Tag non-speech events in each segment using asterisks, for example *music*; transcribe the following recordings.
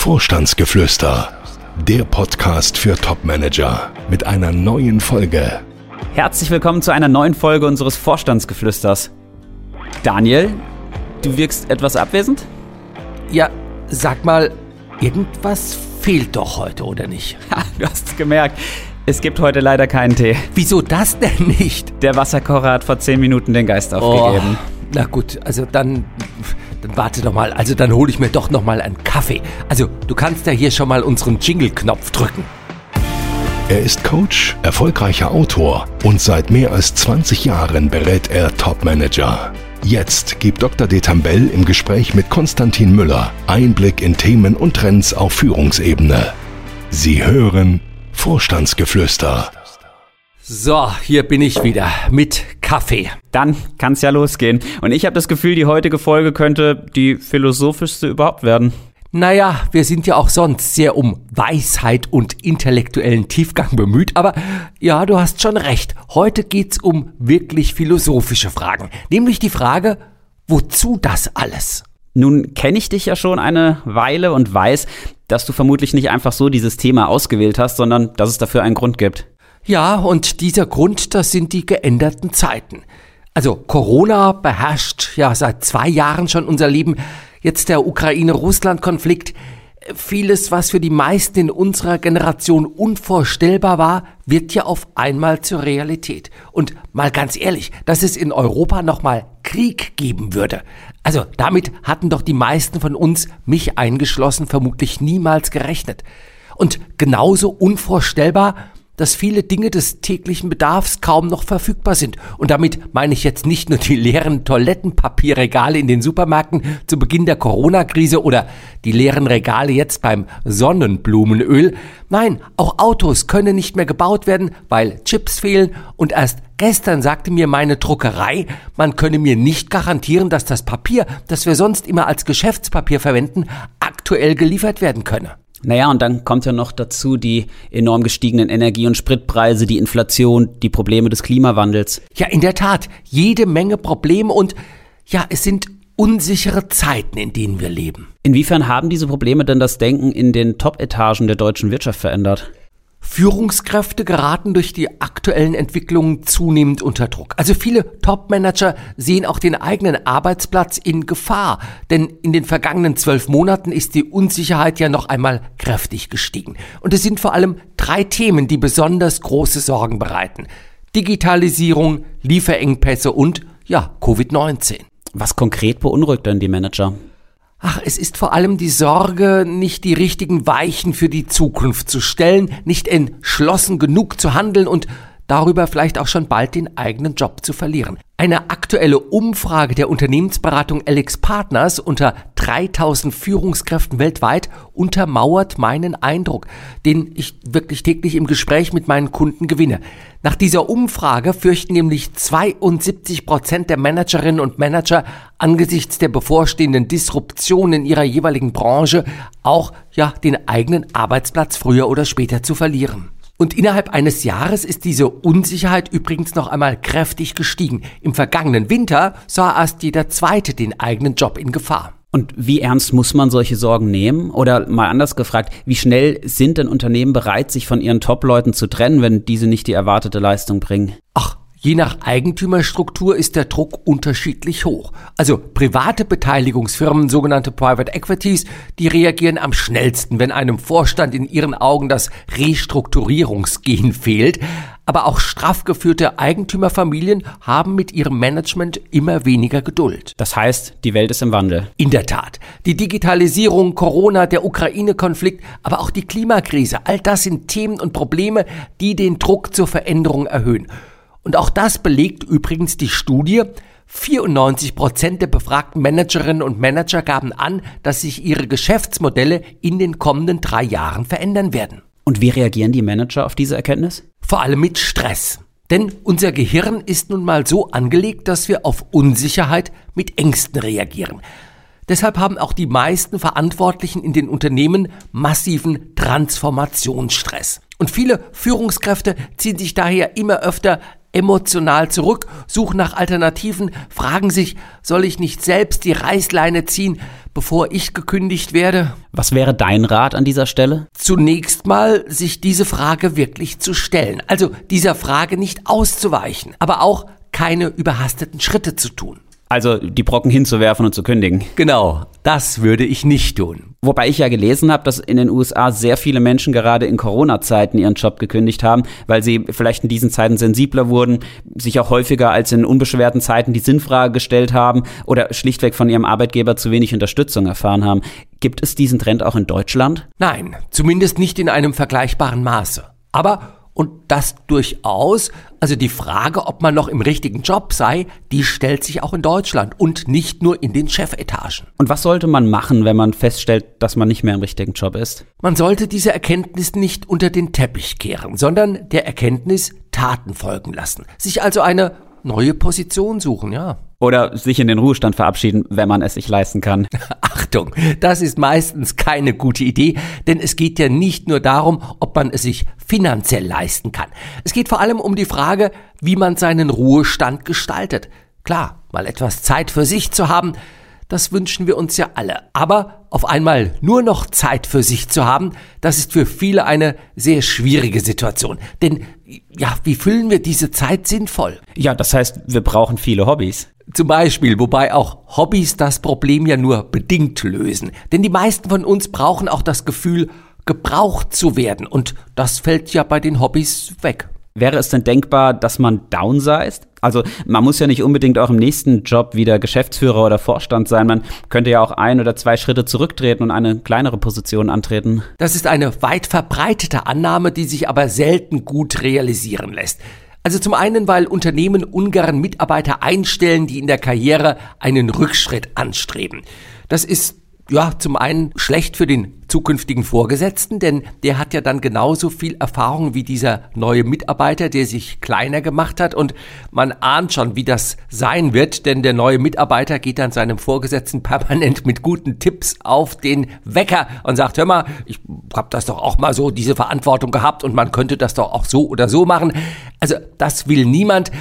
Vorstandsgeflüster, der Podcast für Topmanager mit einer neuen Folge. Herzlich willkommen zu einer neuen Folge unseres Vorstandsgeflüsters. Daniel, du wirkst etwas abwesend? Ja, sag mal, irgendwas fehlt doch heute, oder nicht? *laughs* Ha, du hast es gemerkt. Es gibt heute leider keinen Tee. Wieso das denn nicht? Der Wasserkocher hat vor zehn Minuten den Geist aufgegeben. Oh, na gut, also dann, dann warte doch mal. Also dann hole ich mir doch noch mal einen Kaffee. Also du kannst ja hier schon mal unseren Jingle-Knopf drücken. Er ist Coach, erfolgreicher Autor und seit mehr als 20 Jahren berät er Topmanager. Jetzt gibt Dr. Detambell im Gespräch mit Konstantin Müller Einblick in Themen und Trends auf Führungsebene. Sie hören Vorstandsgeflüster. So, hier bin ich wieder mit Kaffee. Dann kann's ja losgehen. Und ich habe das Gefühl, die heutige Folge könnte die philosophischste überhaupt werden. Naja, wir sind ja auch sonst sehr um Weisheit und intellektuellen Tiefgang bemüht, aber ja, du hast schon recht. Heute geht's um wirklich philosophische Fragen. Nämlich die Frage, wozu das alles? Nun kenne ich dich ja schon eine Weile und weiß, dass du vermutlich nicht einfach so dieses Thema ausgewählt hast, sondern dass es dafür einen Grund gibt. Ja, und dieser Grund, das sind die geänderten Zeiten. Also Corona beherrscht ja seit zwei Jahren schon unser Leben. Jetzt der Ukraine-Russland-Konflikt. Vieles, was für die meisten in unserer Generation unvorstellbar war, wird ja auf einmal zur Realität. Und mal ganz ehrlich, dass es in Europa nochmal Krieg geben würde. Also damit hatten doch die meisten von uns, mich eingeschlossen, vermutlich niemals gerechnet. Und genauso unvorstellbar, dass viele Dinge des täglichen Bedarfs kaum noch verfügbar sind. Und damit meine ich jetzt nicht nur die leeren Toilettenpapierregale in den Supermärkten zu Beginn der Corona-Krise oder die leeren Regale jetzt beim Sonnenblumenöl. Nein, auch Autos können nicht mehr gebaut werden, weil Chips fehlen und erst Gestern sagte mir meine Druckerei, man könne mir nicht garantieren, dass das Papier, das wir sonst immer als Geschäftspapier verwenden, aktuell geliefert werden könne. Naja, und dann kommt ja noch dazu die enorm gestiegenen Energie- und Spritpreise, die Inflation, die Probleme des Klimawandels. Ja, in der Tat, jede Menge Probleme und ja, es sind unsichere Zeiten, in denen wir leben. Inwiefern haben diese Probleme denn das Denken in den Top-Etagen der deutschen Wirtschaft verändert? Führungskräfte geraten durch die aktuellen Entwicklungen zunehmend unter Druck. Also viele Top-Manager sehen auch den eigenen Arbeitsplatz in Gefahr, denn in den vergangenen zwölf Monaten ist die Unsicherheit ja noch einmal kräftig gestiegen. Und es sind vor allem drei Themen, die besonders große Sorgen bereiten. Digitalisierung, Lieferengpässe und, ja, Covid-19. Was konkret beunruhigt denn die Manager? Ach, es ist vor allem die Sorge, nicht die richtigen Weichen für die Zukunft zu stellen, nicht entschlossen genug zu handeln und darüber vielleicht auch schon bald den eigenen Job zu verlieren. Eine aktuelle Umfrage der Unternehmensberatung Alex Partners unter 3000 Führungskräften weltweit untermauert meinen Eindruck, den ich wirklich täglich im Gespräch mit meinen Kunden gewinne. Nach dieser Umfrage fürchten nämlich 72 Prozent der Managerinnen und Manager angesichts der bevorstehenden Disruption in ihrer jeweiligen Branche auch ja den eigenen Arbeitsplatz früher oder später zu verlieren. Und innerhalb eines Jahres ist diese Unsicherheit übrigens noch einmal kräftig gestiegen. Im vergangenen Winter sah erst jeder Zweite den eigenen Job in Gefahr. Und wie ernst muss man solche Sorgen nehmen? Oder mal anders gefragt, wie schnell sind denn Unternehmen bereit, sich von ihren Top-Leuten zu trennen, wenn diese nicht die erwartete Leistung bringen? Ach, Je nach Eigentümerstruktur ist der Druck unterschiedlich hoch. Also private Beteiligungsfirmen, sogenannte Private Equities, die reagieren am schnellsten, wenn einem Vorstand in ihren Augen das Restrukturierungsgehen fehlt. Aber auch straff geführte Eigentümerfamilien haben mit ihrem Management immer weniger Geduld. Das heißt, die Welt ist im Wandel. In der Tat. Die Digitalisierung, Corona, der Ukraine-Konflikt, aber auch die Klimakrise, all das sind Themen und Probleme, die den Druck zur Veränderung erhöhen. Und auch das belegt übrigens die Studie. 94 Prozent der befragten Managerinnen und Manager gaben an, dass sich ihre Geschäftsmodelle in den kommenden drei Jahren verändern werden. Und wie reagieren die Manager auf diese Erkenntnis? Vor allem mit Stress. Denn unser Gehirn ist nun mal so angelegt, dass wir auf Unsicherheit mit Ängsten reagieren. Deshalb haben auch die meisten Verantwortlichen in den Unternehmen massiven Transformationsstress. Und viele Führungskräfte ziehen sich daher immer öfter emotional zurück, suchen nach Alternativen, fragen sich, soll ich nicht selbst die Reißleine ziehen, bevor ich gekündigt werde? Was wäre dein Rat an dieser Stelle? Zunächst mal, sich diese Frage wirklich zu stellen. Also dieser Frage nicht auszuweichen, aber auch keine überhasteten Schritte zu tun. Also die Brocken hinzuwerfen und zu kündigen. Genau, das würde ich nicht tun. Wobei ich ja gelesen habe, dass in den USA sehr viele Menschen gerade in Corona-Zeiten ihren Job gekündigt haben, weil sie vielleicht in diesen Zeiten sensibler wurden, sich auch häufiger als in unbeschwerten Zeiten die Sinnfrage gestellt haben oder schlichtweg von ihrem Arbeitgeber zu wenig Unterstützung erfahren haben. Gibt es diesen Trend auch in Deutschland? Nein, zumindest nicht in einem vergleichbaren Maße. Aber und das durchaus, also die Frage, ob man noch im richtigen Job sei, die stellt sich auch in Deutschland und nicht nur in den Chefetagen. Und was sollte man machen, wenn man feststellt, dass man nicht mehr im richtigen Job ist? Man sollte diese Erkenntnis nicht unter den Teppich kehren, sondern der Erkenntnis Taten folgen lassen. Sich also eine neue Position suchen, ja. Oder sich in den Ruhestand verabschieden, wenn man es sich leisten kann. *laughs* Achtung, das ist meistens keine gute Idee, denn es geht ja nicht nur darum, ob man es sich finanziell leisten kann. Es geht vor allem um die Frage, wie man seinen Ruhestand gestaltet. Klar, mal etwas Zeit für sich zu haben, das wünschen wir uns ja alle. Aber auf einmal nur noch Zeit für sich zu haben, das ist für viele eine sehr schwierige Situation. Denn ja, wie füllen wir diese Zeit sinnvoll? Ja, das heißt, wir brauchen viele Hobbys. Zum Beispiel, wobei auch Hobbys das Problem ja nur bedingt lösen. Denn die meisten von uns brauchen auch das Gefühl, gebraucht zu werden. Und das fällt ja bei den Hobbys weg. Wäre es denn denkbar, dass man downsized? Also man muss ja nicht unbedingt auch im nächsten Job wieder Geschäftsführer oder Vorstand sein. Man könnte ja auch ein oder zwei Schritte zurücktreten und eine kleinere Position antreten. Das ist eine weit verbreitete Annahme, die sich aber selten gut realisieren lässt. Also zum einen, weil Unternehmen ungern Mitarbeiter einstellen, die in der Karriere einen Rückschritt anstreben. Das ist ja, zum einen schlecht für den zukünftigen Vorgesetzten, denn der hat ja dann genauso viel Erfahrung wie dieser neue Mitarbeiter, der sich kleiner gemacht hat und man ahnt schon, wie das sein wird, denn der neue Mitarbeiter geht dann seinem Vorgesetzten permanent mit guten Tipps auf den Wecker und sagt, hör mal, ich hab das doch auch mal so, diese Verantwortung gehabt und man könnte das doch auch so oder so machen. Also das will niemand.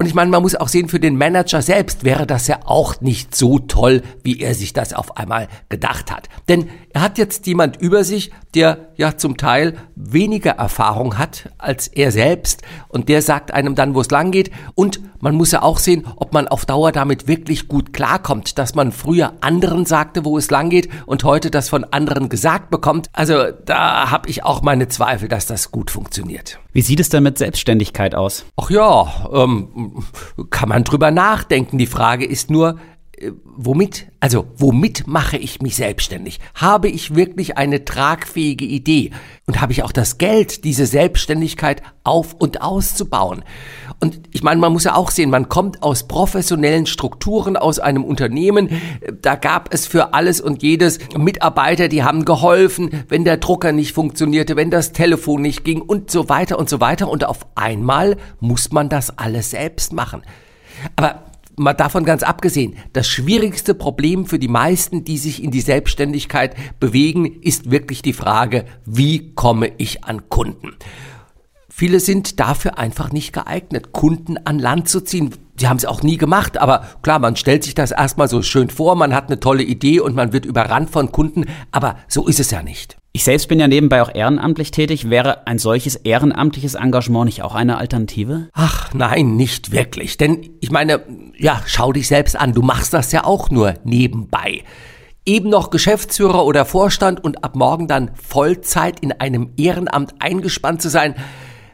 Und ich meine, man muss auch sehen, für den Manager selbst wäre das ja auch nicht so toll, wie er sich das auf einmal gedacht hat. Denn er hat jetzt jemand über sich, der ja zum Teil weniger Erfahrung hat als er selbst und der sagt einem dann, wo es lang geht. Und man muss ja auch sehen, ob man auf Dauer damit wirklich gut klarkommt, dass man früher anderen sagte, wo es lang geht und heute das von anderen gesagt bekommt. Also da habe ich auch meine Zweifel, dass das gut funktioniert. Wie sieht es denn mit Selbstständigkeit aus? Ach ja, ähm, kann man drüber nachdenken. Die Frage ist nur, womit? Also, womit mache ich mich selbstständig? Habe ich wirklich eine tragfähige Idee? Und habe ich auch das Geld, diese Selbstständigkeit auf und auszubauen? Und ich meine, man muss ja auch sehen, man kommt aus professionellen Strukturen, aus einem Unternehmen. Da gab es für alles und jedes Mitarbeiter, die haben geholfen, wenn der Drucker nicht funktionierte, wenn das Telefon nicht ging und so weiter und so weiter. Und auf einmal muss man das alles selbst machen. Aber mal davon ganz abgesehen, das schwierigste Problem für die meisten, die sich in die Selbstständigkeit bewegen, ist wirklich die Frage, wie komme ich an Kunden? Viele sind dafür einfach nicht geeignet, Kunden an Land zu ziehen. Sie haben es auch nie gemacht, aber klar, man stellt sich das erstmal so schön vor, man hat eine tolle Idee und man wird überrannt von Kunden, aber so ist es ja nicht. Ich selbst bin ja nebenbei auch ehrenamtlich tätig. Wäre ein solches ehrenamtliches Engagement nicht auch eine Alternative? Ach nein, nicht wirklich. Denn ich meine, ja, schau dich selbst an, du machst das ja auch nur nebenbei. Eben noch Geschäftsführer oder Vorstand und ab morgen dann Vollzeit in einem Ehrenamt eingespannt zu sein,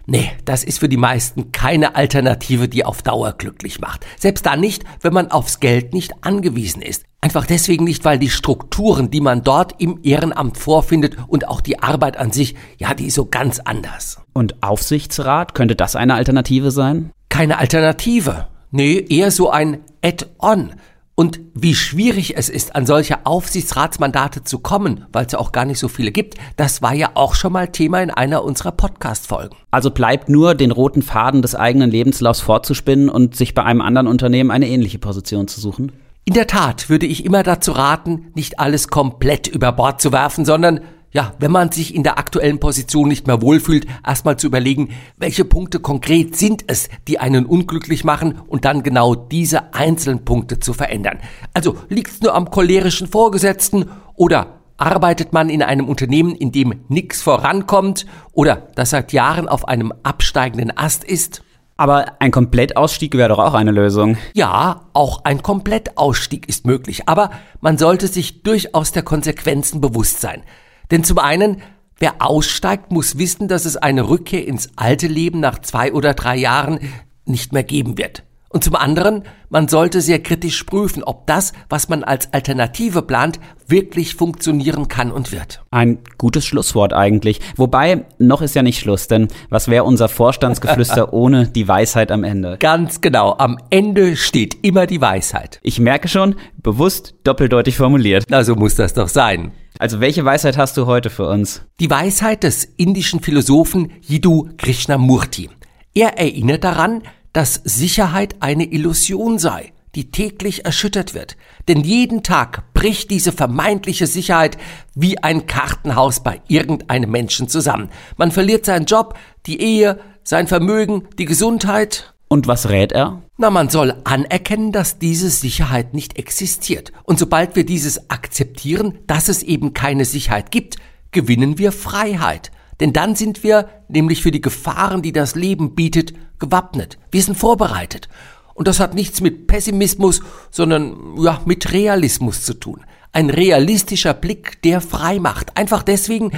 Nee, das ist für die meisten keine Alternative, die auf Dauer glücklich macht. Selbst dann nicht, wenn man aufs Geld nicht angewiesen ist. Einfach deswegen nicht, weil die Strukturen, die man dort im Ehrenamt vorfindet und auch die Arbeit an sich, ja, die ist so ganz anders. Und Aufsichtsrat, könnte das eine Alternative sein? Keine Alternative. Nee, eher so ein Add-on. Und wie schwierig es ist, an solche Aufsichtsratsmandate zu kommen, weil es ja auch gar nicht so viele gibt, das war ja auch schon mal Thema in einer unserer Podcast-Folgen. Also bleibt nur, den roten Faden des eigenen Lebenslaufs fortzuspinnen und sich bei einem anderen Unternehmen eine ähnliche Position zu suchen? In der Tat würde ich immer dazu raten, nicht alles komplett über Bord zu werfen, sondern ja, wenn man sich in der aktuellen Position nicht mehr wohlfühlt, erstmal zu überlegen, welche Punkte konkret sind es, die einen unglücklich machen und dann genau diese einzelnen Punkte zu verändern. Also liegt es nur am cholerischen Vorgesetzten oder arbeitet man in einem Unternehmen, in dem nichts vorankommt oder das seit Jahren auf einem absteigenden Ast ist? Aber ein Komplettausstieg wäre doch auch eine Lösung. Ja, auch ein Komplettausstieg ist möglich, aber man sollte sich durchaus der Konsequenzen bewusst sein. Denn zum einen, wer aussteigt, muss wissen, dass es eine Rückkehr ins alte Leben nach zwei oder drei Jahren nicht mehr geben wird. Und zum anderen, man sollte sehr kritisch prüfen, ob das, was man als Alternative plant, wirklich funktionieren kann und wird. Ein gutes Schlusswort eigentlich. Wobei, noch ist ja nicht Schluss, denn was wäre unser Vorstandsgeflüster *laughs* ohne die Weisheit am Ende? Ganz genau, am Ende steht immer die Weisheit. Ich merke schon, bewusst doppeldeutig formuliert. Na, so muss das doch sein. Also welche Weisheit hast du heute für uns? Die Weisheit des indischen Philosophen Jiddu Krishnamurti. Er erinnert daran, dass Sicherheit eine Illusion sei, die täglich erschüttert wird. Denn jeden Tag bricht diese vermeintliche Sicherheit wie ein Kartenhaus bei irgendeinem Menschen zusammen. Man verliert seinen Job, die Ehe, sein Vermögen, die Gesundheit. Und was rät er? Na, man soll anerkennen, dass diese Sicherheit nicht existiert. Und sobald wir dieses akzeptieren, dass es eben keine Sicherheit gibt, gewinnen wir Freiheit. Denn dann sind wir nämlich für die Gefahren, die das Leben bietet, gewappnet. Wir sind vorbereitet. Und das hat nichts mit Pessimismus, sondern ja, mit Realismus zu tun. Ein realistischer Blick, der frei macht. Einfach deswegen,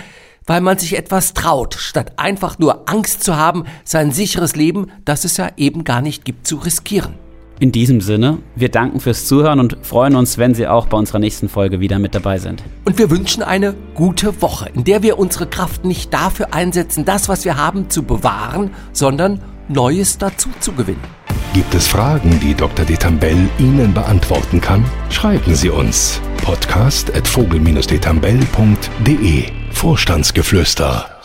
weil man sich etwas traut, statt einfach nur Angst zu haben, sein sicheres Leben, das es ja eben gar nicht gibt, zu riskieren. In diesem Sinne, wir danken fürs Zuhören und freuen uns, wenn Sie auch bei unserer nächsten Folge wieder mit dabei sind. Und wir wünschen eine gute Woche, in der wir unsere Kraft nicht dafür einsetzen, das, was wir haben, zu bewahren, sondern Neues dazu zu gewinnen. Gibt es Fragen, die Dr. Detambell Ihnen beantworten kann? Schreiben Sie uns podcast.vogel-detambell.de Vorstandsgeflüster